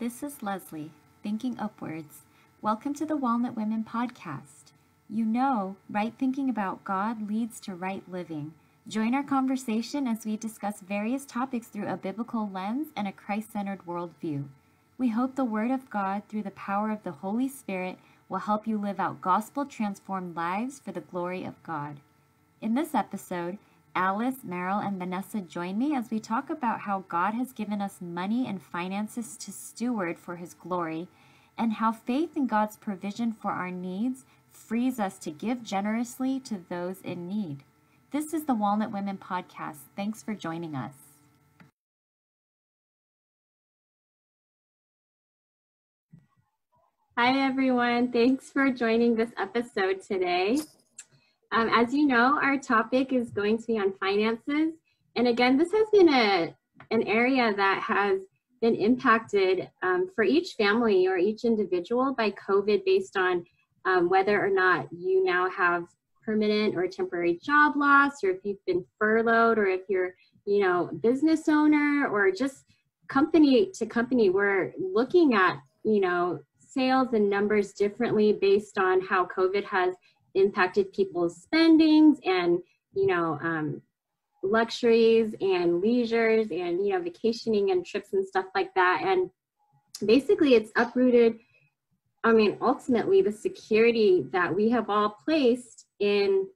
This is Leslie, Thinking Upwards. Welcome to the Walnut Women podcast. You know, right thinking about God leads to right living. Join our conversation as we discuss various topics through a biblical lens and a Christ centered worldview. We hope the Word of God, through the power of the Holy Spirit, will help you live out gospel transformed lives for the glory of God. In this episode, Alice, Meryl, and Vanessa join me as we talk about how God has given us money and finances to steward for His glory, and how faith in God's provision for our needs frees us to give generously to those in need. This is the Walnut Women Podcast. Thanks for joining us. Hi, everyone. Thanks for joining this episode today. Um, as you know, our topic is going to be on finances. And again, this has been a, an area that has been impacted um, for each family or each individual by COVID based on um, whether or not you now have permanent or temporary job loss or if you've been furloughed or if you're you know business owner or just company to company we're looking at you know sales and numbers differently based on how covid has impacted people's spendings and you know um, luxuries and leisures and you know vacationing and trips and stuff like that and basically it's uprooted i mean ultimately the security that we have all placed in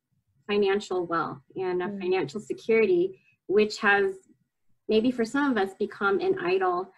financial wealth and mm. financial security which has maybe for some of us become an idol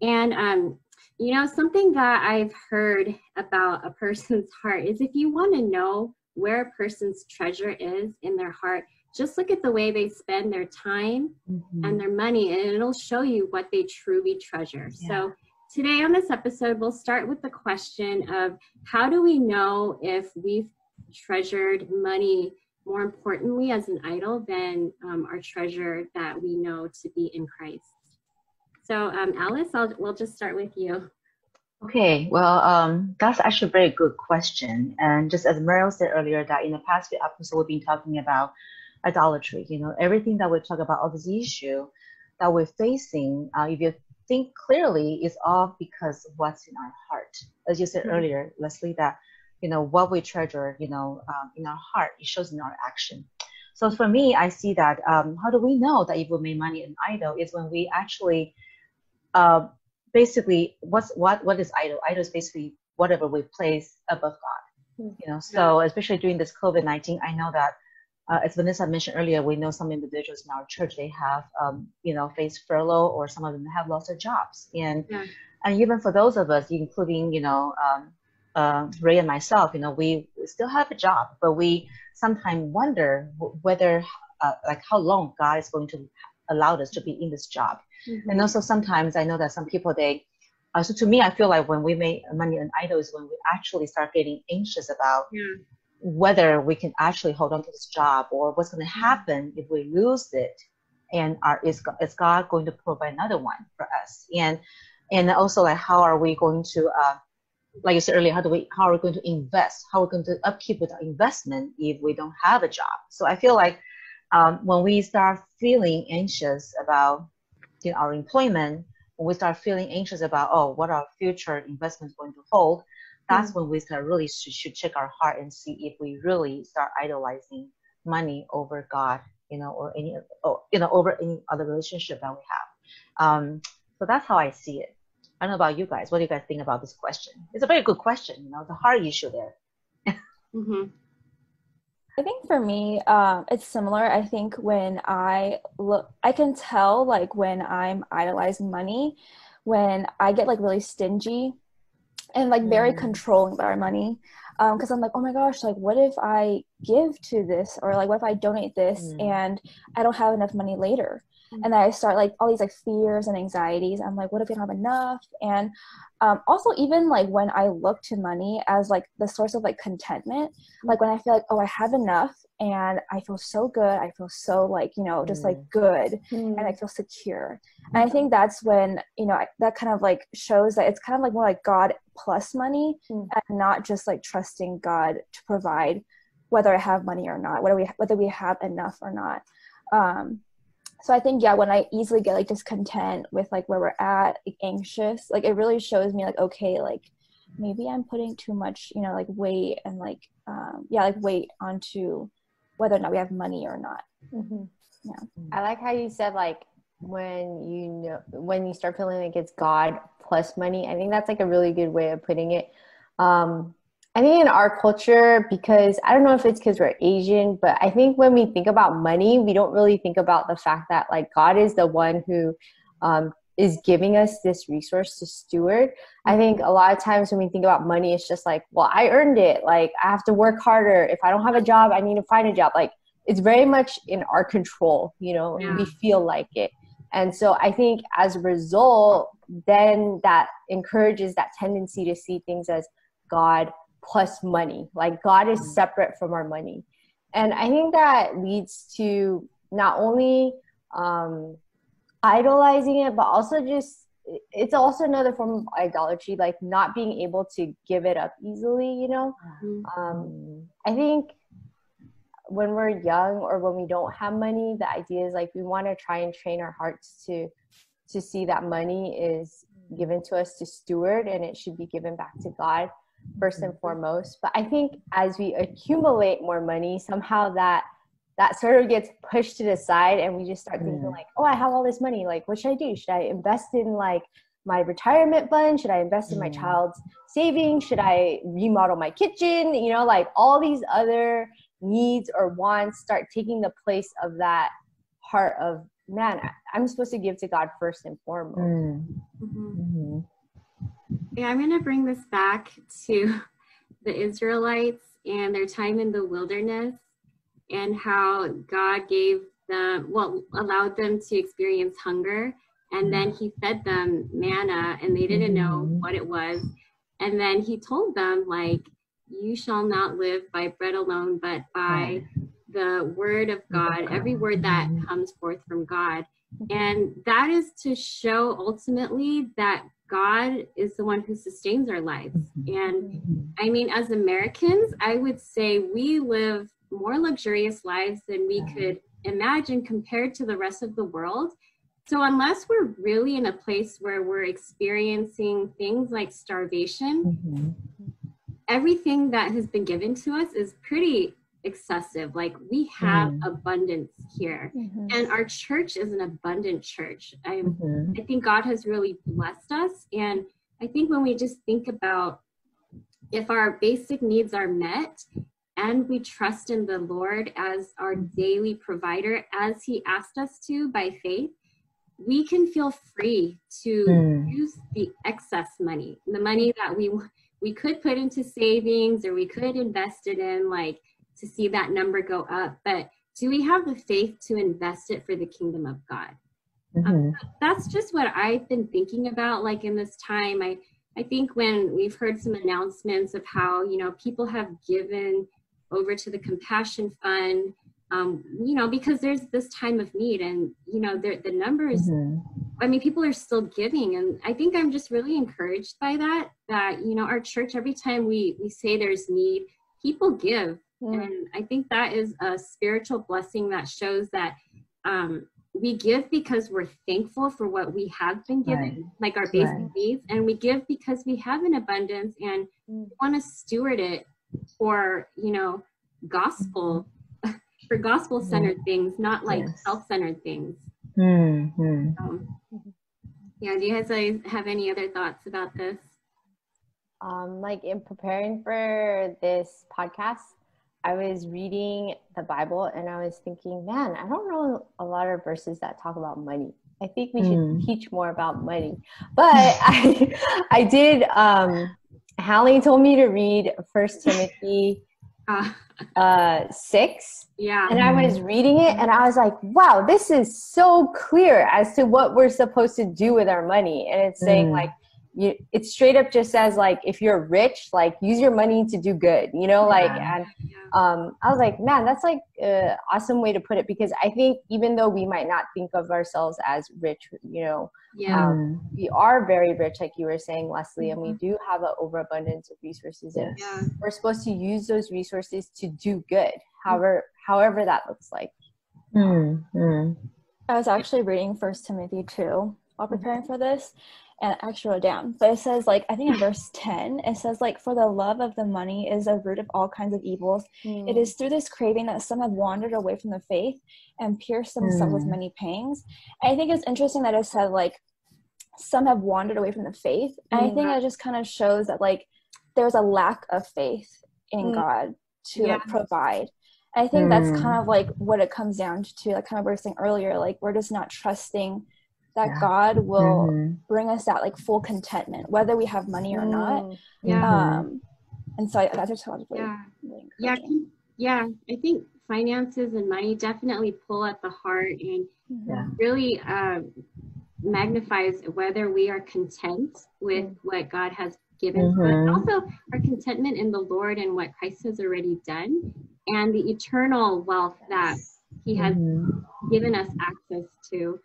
and um, you know something that i've heard about a person's heart is if you want to know where a person's treasure is in their heart just look at the way they spend their time mm-hmm. and their money and it'll show you what they truly treasure yeah. so today on this episode we'll start with the question of how do we know if we've treasured money more importantly as an idol than um, our treasure that we know to be in christ so um, alice I'll, we'll just start with you Okay, well, um, that's actually a very good question. And just as Meryl said earlier, that in the past few episodes, we've been talking about idolatry. You know, everything that we talk about, all this issue that we're facing, uh, if you think clearly, is all because of what's in our heart. As you said mm-hmm. earlier, Leslie, that, you know, what we treasure, you know, um, in our heart, it shows in our action. So for me, I see that um, how do we know that if we make money an idol is when we actually uh, basically what's what what is idol idol is basically whatever we place above god hmm. you know so especially during this covid-19 i know that uh, as vanessa mentioned earlier we know some individuals in our church they have um, you know faced furlough or some of them have lost their jobs and yeah. and even for those of us including you know um, uh, ray and myself you know we still have a job but we sometimes wonder whether uh, like how long god is going to allow us to be in this job Mm-hmm. And also sometimes I know that some people they uh, so to me I feel like when we make money an idol is when we actually start getting anxious about yeah. whether we can actually hold on to this job or what's going to happen if we lose it and are is, is God going to provide another one for us and and also like how are we going to uh, like you said earlier, how do we how are we going to invest? How are we going to upkeep with our investment if we don't have a job? So I feel like um, when we start feeling anxious about in our employment, when we start feeling anxious about, oh, what our future investments going to hold, that's mm-hmm. when we start really should, should check our heart and see if we really start idolizing money over God, you know, or any, or, you know, over any other relationship that we have. Um, so that's how I see it. I don't know about you guys. What do you guys think about this question? It's a very good question. You know, the hard issue there. mm-hmm. I think for me, um, it's similar. I think when I look, I can tell like when I'm idolizing money, when I get like really stingy and like very mm. controlling about our money. Because um, I'm like, oh my gosh, like what if I give to this or like what if I donate this mm. and I don't have enough money later? And then I start like all these like fears and anxieties. I'm like, what if I don't have enough? And um, also, even like when I look to money as like the source of like contentment, like when I feel like, oh, I have enough and I feel so good, I feel so like, you know, just like mm. good mm. and I feel secure. And I think that's when, you know, that kind of like shows that it's kind of like more like God plus money mm. and not just like trusting God to provide whether I have money or not, whether we, whether we have enough or not. Um, so I think yeah, when I easily get like discontent with like where we're at, like anxious, like it really shows me like okay, like maybe I'm putting too much, you know, like weight and like um yeah, like weight onto whether or not we have money or not. Mm-hmm. Yeah. I like how you said like when you know when you start feeling like it's God plus money. I think that's like a really good way of putting it. Um, I think in our culture, because I don't know if it's because we're Asian, but I think when we think about money, we don't really think about the fact that like God is the one who um, is giving us this resource to steward. I think a lot of times when we think about money, it's just like, well, I earned it. Like I have to work harder. If I don't have a job, I need to find a job. Like it's very much in our control. You know, Yeah. we feel like it. And so I think as a result, then that encourages that tendency to see things as God plus money. Like God is separate from our money. And I think that leads to not only um, idolizing it, but also just it's also another form of idolatry, like not being able to give it up easily, you know? Um, I think when we're young or when we don't have money, the idea is like we want to try and train our hearts to to see that money is given to us to steward and it should be given back to God first and foremost. But I think as we accumulate more money, somehow that that sort of gets pushed to the side and we just start thinking Mm. like, oh, I have all this money. Like, what should I do? Should I invest in like my retirement fund? Should I invest in my Mm. child's savings? Should I remodel my kitchen? You know, like all these other needs or wants start taking the place of that heart of man I- i'm supposed to give to god first and foremost Mm, Mhm. Yeah, I'm going to bring this back to the Israelites and their time in the wilderness and how God gave them, well, allowed them to experience hunger. And then he fed them manna and they didn't know Mhm. what it was. And then he told them, like, you shall not live by bread alone, but by the word of God, every word that Mhm. comes forth from God. And that is to show ultimately that God is the one who sustains our lives. Mhm. And Mhm. I mean, as Americans, I would say we live more luxurious lives than we could imagine compared to the rest of the world. So, unless we're really in a place where we're experiencing things like starvation, Mhm. everything that has been given to us is pretty excessive. Like, we have Mm. abundance here. And our church is an abundant church. I, Mhm. I think God has really blessed us. And I think when we just think about if our basic needs are met and we trust in the Lord as our daily provider, as He asked us to by faith, we can feel free to Mm. use the excess money, the money that we we could put into savings or we could invest it in like to see that number go up. But do we have the faith to invest it for the kingdom of God? Mhm. that's just what I've been thinking about like in this time. I I think when we've heard some announcements of how, you know, people have given over to the compassion fund um, you know, because there's this time of need and you know, the the numbers Mhm. I mean, people are still giving, and I think I'm just really encouraged by that. That you know, our church every time we we say there's need, people give, Mm. and I think that is a spiritual blessing that shows that um, we give because we're thankful for what we have been given, like our basic Right. needs, and we give because we have an abundance and Mm. want to steward it for you know gospel for gospel centered things, not like Yes. self centered things. Mhm. Um, yeah, do you guys uh, have any other thoughts about this? um, like in preparing for this podcast i was reading the bible and i was thinking man i don't know a lot of verses that talk about money i think we should Mm. teach more about money but i i did um hallie told me to read first timothy Uh, uh six yeah, and I was reading it and I was like, wow, this is so clear as to what we're supposed to do with our money. And it's saying Mm. like you it straight up just says like if you're rich, like use your money to do good, you know, like Yeah. and um I was like, man, that's like an awesome way to put it because I think even though we might not think of ourselves as rich, you know, yeah. um, we are very rich, like you were saying, Leslie, and we do have an overabundance of resources. And yeah. we're supposed to use those resources to do good, however however that looks like. Mm, mm. I was actually reading First Timothy 2 while preparing for this, and I actually wrote down. But it says, like, I think in verse 10, it says, like, for the love of the money is a root of all kinds of evils. Mm. It is through this craving that some have wandered away from the faith and pierced themselves mm. with many pangs. And I think it's interesting that it said, like, some have wandered away from the faith. And I think it just kind of shows that, like, there's a lack of faith in mm. God to yeah. like provide. And I think that's kind mm. of like what it comes down to, like kind of what we were saying earlier, like we're just not trusting that yeah. God will mm-hmm. bring us that like full contentment, whether we have money or not. Mm. Yeah. Um, and so I, that's just really, yeah. Really yeah. Yeah. I think finances and money definitely pull at the heart and yeah. really uh, magnifies whether we are content with mm. what God has given mm-hmm. us, also our contentment in the Lord and what Christ has already done, and the eternal wealth that He has mm-hmm. given us access to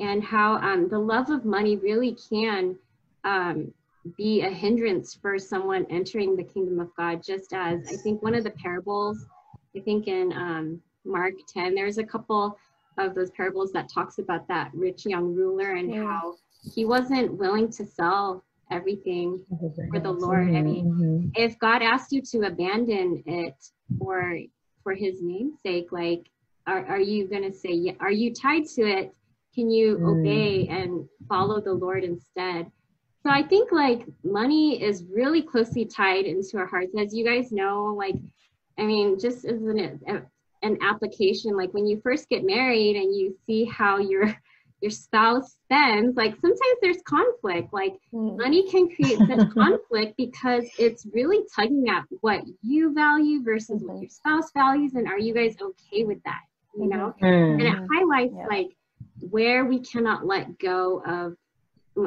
and how um, the love of money really can um, be a hindrance for someone entering the kingdom of God. Just as I think one of the parables, I think in um, Mark 10, there's a couple of those parables that talks about that rich young ruler and yeah. how he wasn't willing to sell everything for the Lord. I mean, mm-hmm. if God asked you to abandon it for for His name's sake, like, are, are you gonna say, are you tied to it can you mm. obey and follow the Lord instead? So I think like money is really closely tied into our hearts. As you guys know, like, I mean, just as an, an application, like when you first get married and you see how your your spouse spends, like sometimes there's conflict. Like mm. money can create such conflict because it's really tugging at what you value versus mm-hmm. what your spouse values, and are you guys okay with that? You know, mm. and it highlights yeah. like where we cannot let go of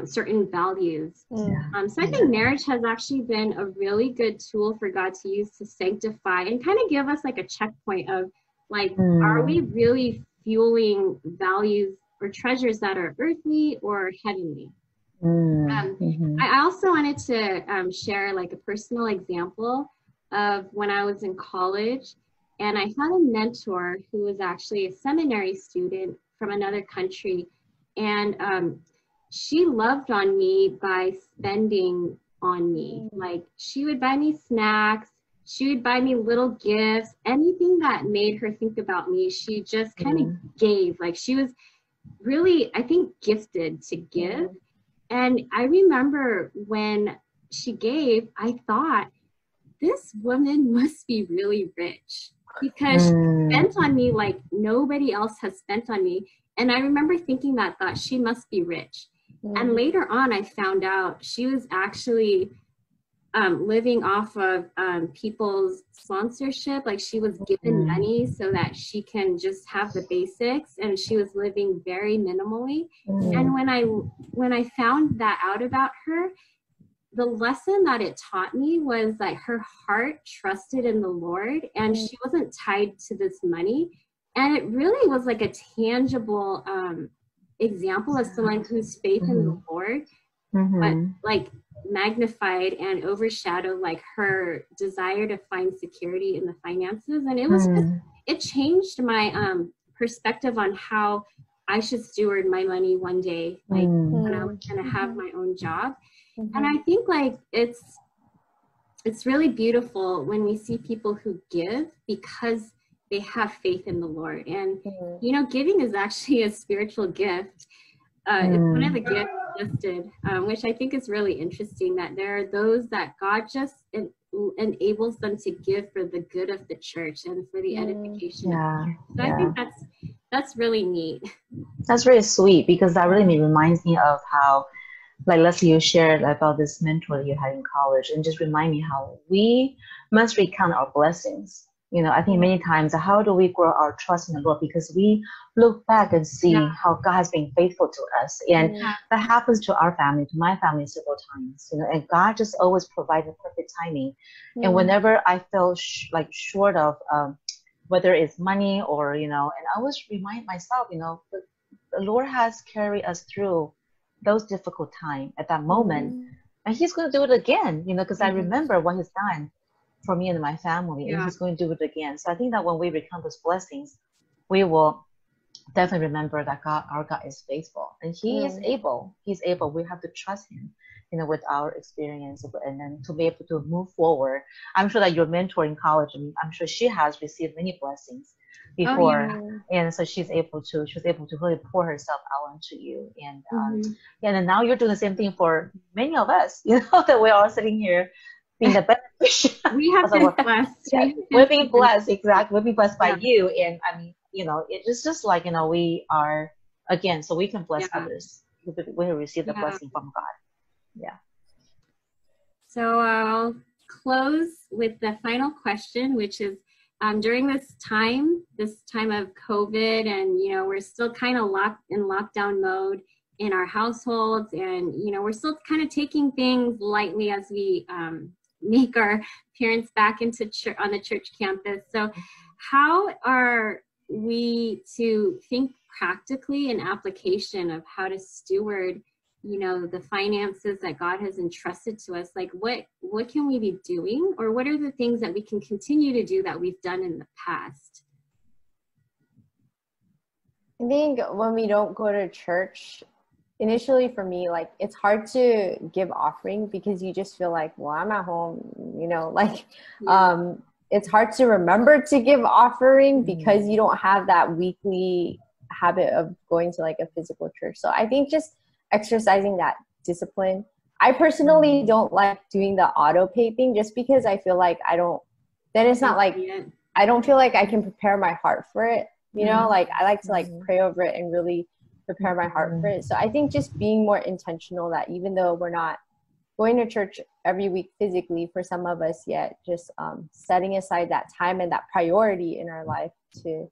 certain values. Yeah. Um, so I think marriage has actually been a really good tool for God to use to sanctify and kind of give us like a checkpoint of like, mm. are we really fueling values or treasures that are earthly or heavenly? Mm. Um, mm-hmm. I also wanted to um, share like a personal example of when I was in college and I had a mentor who was actually a seminary student from another country. And um, she loved on me by spending on me. Like she would buy me snacks, she would buy me little gifts, anything that made her think about me, she just kind of mm-hmm. gave. Like she was really, I think, gifted to give. And I remember when she gave, I thought, this woman must be really rich because mm. she spent on me like nobody else has spent on me. And I remember thinking that thought she must be rich. Mm. And later on, I found out she was actually um, living off of um, people's sponsorship. Like she was given mm. money so that she can just have the basics, and she was living very minimally. Mm. And when I when I found that out about her, the lesson that it taught me was that her heart trusted in the Lord and mm. she wasn't tied to this money. And it really was like a tangible um, example of someone whose faith mm-hmm. in the mm-hmm. Lord, mm-hmm. but like magnified and overshadowed like her desire to find security in the finances. And it was mm. just, it changed my um, perspective on how I should steward my money one day, like mm. when I was gonna have mm-hmm. my own job. Mm-hmm. And I think like it's it's really beautiful when we see people who give because they have faith in the Lord. And mm-hmm. you know, giving is actually a spiritual gift. Uh, mm. It's one of the mm. gifts listed, um, which I think is really interesting. That there are those that God just en- enables them to give for the good of the church and for the mm. edification. Yeah. So yeah. I think that's that's really neat. That's really sweet because that really reminds me of how like Leslie, you shared about this mentor you had in college, and just remind me how we must recount our blessings. You know, I think many times, how do we grow our trust in the Lord? Because we look back and see yeah. how God has been faithful to us, and yeah. that happens to our family, to my family, several times. You know, and God just always provided perfect timing. And whenever I felt sh- like short of um, whether it's money or you know, and I always remind myself, you know, the, the Lord has carried us through those difficult time at that moment mm-hmm. and he's going to do it again you know because mm-hmm. i remember what he's done for me and my family yeah. and he's going to do it again so i think that when we recount those blessings we will definitely remember that God, our God is faithful and He Mm. is able. He's able. We have to trust Him, you know, with our experience and then to be able to move forward. I'm sure that your mentor in college, I mean, I'm sure she has received many blessings before. Mm. And so she's able to, she was able to really pour herself out onto you. And, um, Mhm. yeah, and now you're doing the same thing for many of us, you know, that we're all sitting here being the beneficiary. We have been blessed. Yeah, we're being blessed, exactly. We're being blessed by Yeah. you. And I mean, you know, it's just like, you know, we are, again, so we can bless Yeah. others. We, we receive the blessing from God. Yeah. So I'll close with the final question, which is um, during this time, this time of COVID, and you know, we're still kind of locked in lockdown mode in our households, and you know, we're still kind of taking things lightly as we um, make our parents back into church on the church campus. So, how are we to think practically an application of how to steward you know the finances that god has entrusted to us? Like what what can we be doing? Or what are the things that we can continue to do that we've done in the past? I think when we don't go to church, initially for me, like it's hard to give offering because you just feel like, well, I'm at home, you know, like um it's hard to remember to give offering because you don't have that weekly habit of going to like a physical church. So I think just exercising that discipline. I personally don't like doing the auto pay thing just because I feel like I don't then it's not like I don't feel like I can prepare my heart for it. You know, Mhm. like I like to like pray over it and really prepare my heart for it. So I think just being more intentional that even though we're not going to church every week physically for some of us yet, just um, setting aside that time and that priority in our life to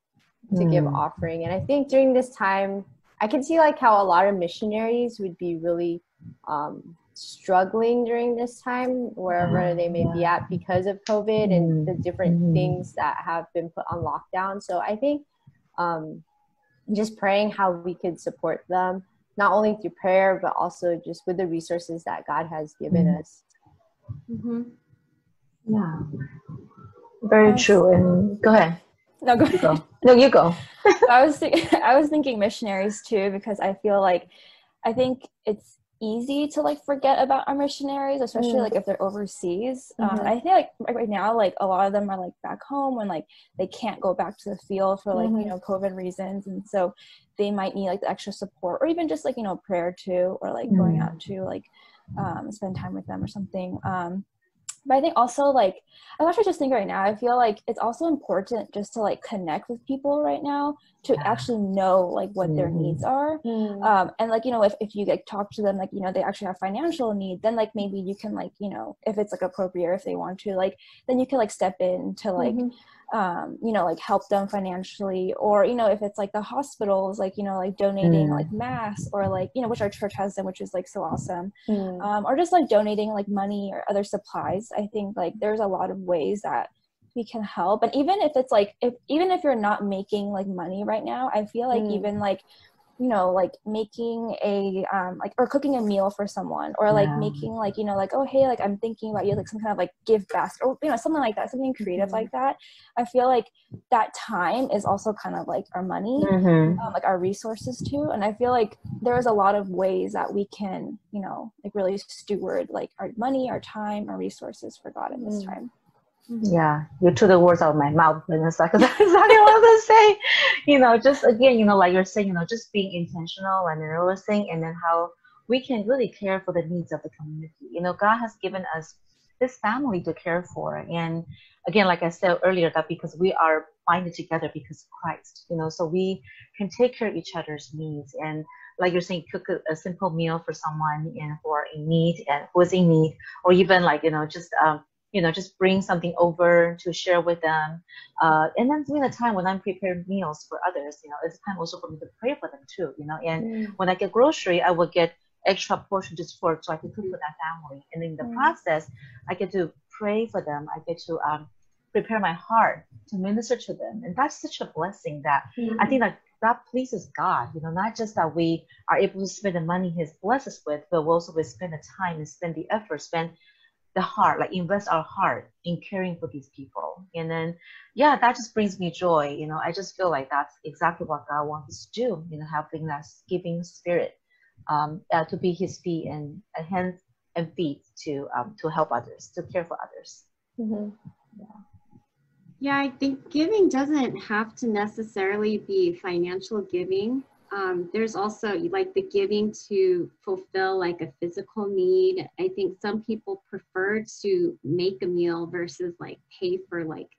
to give Mm. offering. And I think during this time, I can see like how a lot of missionaries would be really um, struggling during this time, wherever they may be at because of COVID and the different Mhm. things that have been put on lockdown. So I think um, just praying how we could support them, not only through prayer, but also just with the resources that God has given Mhm. us. Mhm. Yeah. Very Yes. true. And go ahead. No, go You go. No, you go. I was think- I was thinking missionaries too because I feel like I think it's easy to like forget about our missionaries, especially Mm. like if they're overseas. Um, Mhm. and I think like right- now, like a lot of them are like back home and like they can't go back to the field for like Mhm. you know COVID reasons, and so they might need like the extra support or even just like you know prayer too, or like going Mm. out to like um, spend time with them or something. Um, but I think also like I'm actually just thinking right now. I feel like it's also important just to like connect with people right now to actually know like what their needs are. Um, and like you know, if if you like talk to them, like you know, they actually have financial need, then like maybe you can like you know, if it's like appropriate, or if they want to, like then you can like step in to like Mhm. um, you know, like help them financially, or you know, if it's like the hospitals, like you know, like donating Mm. like masks, or like you know, which our church has them, which is like so awesome Mm. um, or just like donating like money or other supplies i think like there's a lot of ways that we can help and even if it's like if even if you're not making like money right now i feel like Mm. even like you know like making a um like or cooking a meal for someone or like Yeah. making like you know like oh hey like i'm thinking about you like some kind of like give basket or you know something like that something creative Mhm. like that i feel like that time is also kind of like our money Mm-hmm. um, like our resources too and i feel like there's a lot of ways that we can you know like really steward like our money our time our resources for god in this Mm. time Yeah, you took the words out of my mouth, because that's exactly what I was gonna say. You know, just again, you know, like you're saying, you know, just being intentional and realistic, and then how we can really care for the needs of the community. You know, God has given us this family to care for, and again, like I said earlier, that because we are binded together because of Christ, you know, so we can take care of each other's needs, and like you're saying, cook a, a simple meal for someone and for in need and who is in need, or even like you know, just um, you know, just bring something over to share with them. Uh, and then during the time when I'm preparing meals for others, you know, it's time also for me to pray for them too, you know. And Mm. when I get grocery, I will get extra portion just for so I can cook for that family. And in the Mm. process, I get to pray for them. I get to um, prepare my heart to minister to them, and that's such a blessing that I think that that pleases God. You know, not just that we are able to spend the money He's blessed us with, but we also we spend the time and spend the effort, spend the heart, like invest our heart in caring for these people. And then, yeah, that just brings me joy. You know, I just feel like that's exactly what God wants us to do. You know, helping that giving spirit um, uh, to be His feet and, and hands and feet to um, to help others, to care for others. Mm-hmm. Yeah. Yeah, I think giving doesn't have to necessarily be financial giving um, there's also like the giving to fulfill like a physical need. I think some people prefer to make a meal versus like pay for like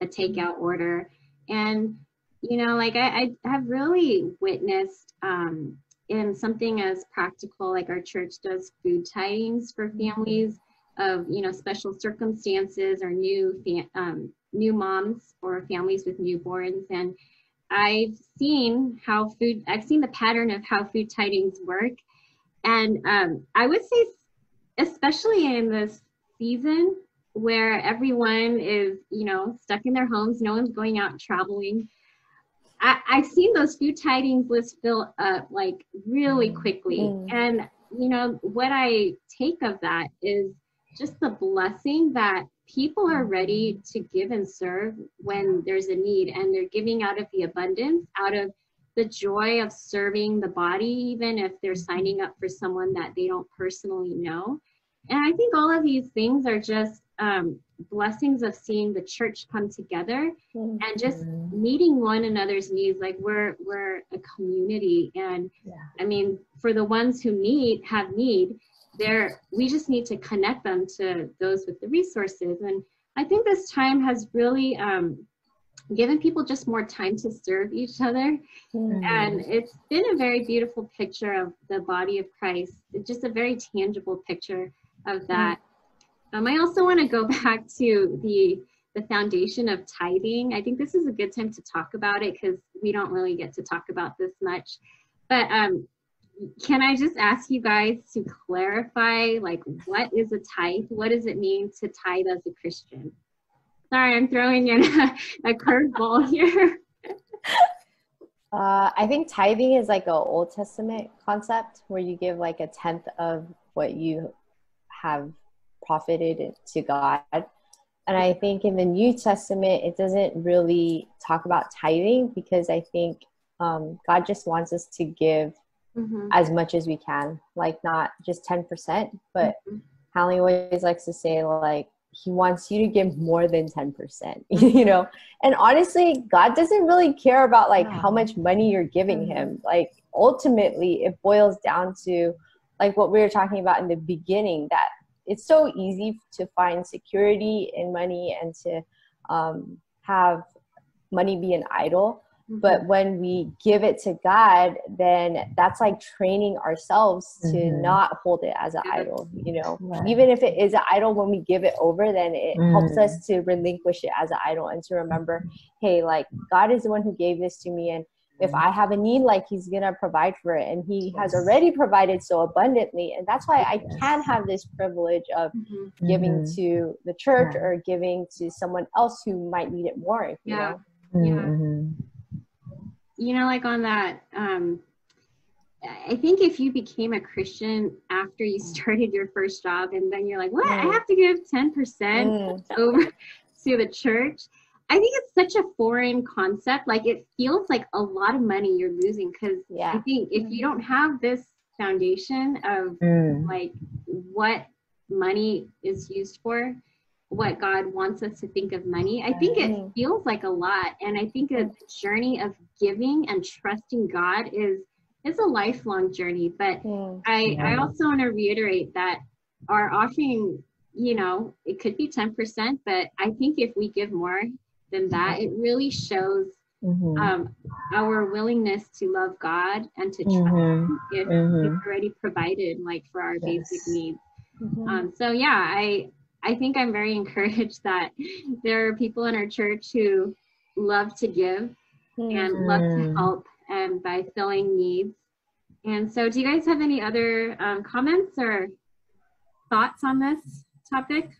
a takeout order. And you know like i, I have really witnessed um, in something as practical like our church does food tidings for families of you know special circumstances or new fam- um, new moms or families with newborns. And I've seen how food, I've seen the pattern of how food tidings work. And um, I would say, especially in this season where everyone is, you know, stuck in their homes, no one's going out traveling. I, have seen those food tidings lists fill up like really quickly. Mm. And, you know, what I take of that is just the blessing that people are ready to give and serve when there's a need and they're giving out of the abundance out of the joy of serving the body even if they're signing up for someone that they don't personally know and i think all of these things are just um, blessings of seeing the church come together mm-hmm. and just meeting one another's needs like we're we're a community and yeah. i mean for the ones who need have need there we just need to connect them to those with the resources and i think this time has really um, given people just more time to serve each other mm. and it's been a very beautiful picture of the body of christ it's just a very tangible picture of mm. that mm. um, i also want to go back to the the foundation of tithing i think this is a good time to talk about it because we don't really get to talk about this much but um, can I just ask you guys to clarify, like, what is a tithe? What does it mean to tithe as a Christian? Sorry, I'm throwing in a, a curveball here. Uh, I think tithing is like an Old Testament concept where you give like a tenth of what you have profited to God. And I think in the New Testament, it doesn't really talk about tithing because I think um, God just wants us to give mm-hmm. as much as we can, like not just 10%, but mm-hmm. Hallie always likes to say, like, he wants you to give more than 10%, you know? And honestly, God doesn't really care about like how much money you're giving mm-hmm. him. Like, ultimately, it boils down to like what we were talking about in the beginning that it's so easy to find security in money and to um, have money be an idol but mm-hmm. when we give it to god then that's like training ourselves to mm-hmm. not hold it as an idol you know right. even if it is an idol when we give it over then it mm. helps us to relinquish it as an idol and to remember hey like god is the one who gave this to me and if mm-hmm. I have a need, like he's gonna provide for it, and he has already provided so abundantly, and that's why I can have this privilege of mm-hmm. giving mm-hmm. to the church yeah. or giving to someone else who might need it more. You yeah. know? yeah. Mm-hmm you know, like on that, um, I think if you became a Christian after you started your first job and then you're like, what? Mm. I have to give 10% mm. over to the church. I think it's such a foreign concept. Like it feels like a lot of money you're losing because yeah. I think if you don't have this foundation of mm. like what money is used for, what God wants us to think of money. I think it mm-hmm. feels like a lot. And I think a journey of giving and trusting God is is a lifelong journey. But. I, I also want to reiterate that our offering, you know, it could be 10%, but I think if we give more than that, it really shows mm-hmm. um, our willingness to love God and to trust mm-hmm. Him if mm-hmm. He's already provided like for our yes. basic needs. Mm-hmm. Um, so yeah, I I think I'm very encouraged that there are people in our church who love to give mm-hmm. and love to mm-hmm. help and by filling needs. And so, do you guys have any other um, comments or thoughts on this topic?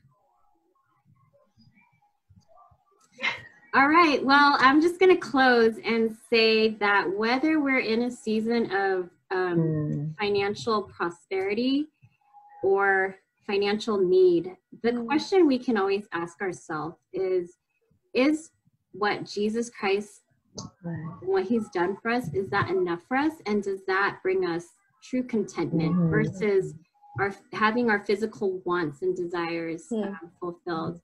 All right. Well, I'm just going to close and say that whether we're in a season of um, mm. financial prosperity or financial need, the Mm. question we can always ask ourselves is Is what Jesus Christ, what he's done for us, is that enough for us? And does that bring us true contentment Mhm. versus our having our physical wants and desires Hmm. um, fulfilled?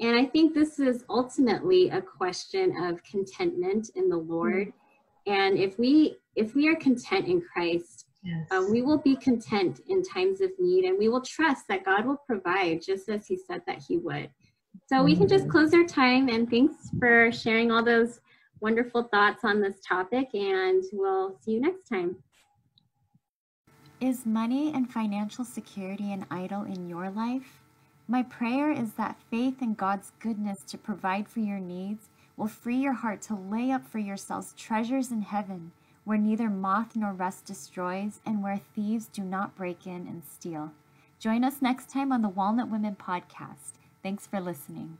And I think this is ultimately a question of contentment in the Lord. And if we if we are content in Christ, Yes. uh, we will be content in times of need and we will trust that God will provide just as He said that He would. So we can just Mhm. close our time and thanks for sharing all those wonderful thoughts on this topic and we'll see you next time. Is money and financial security an idol in your life? My prayer is that faith in God's goodness to provide for your needs will free your heart to lay up for yourselves treasures in heaven, where neither moth nor rust destroys and where thieves do not break in and steal. Join us next time on the Walnut Women podcast. Thanks for listening.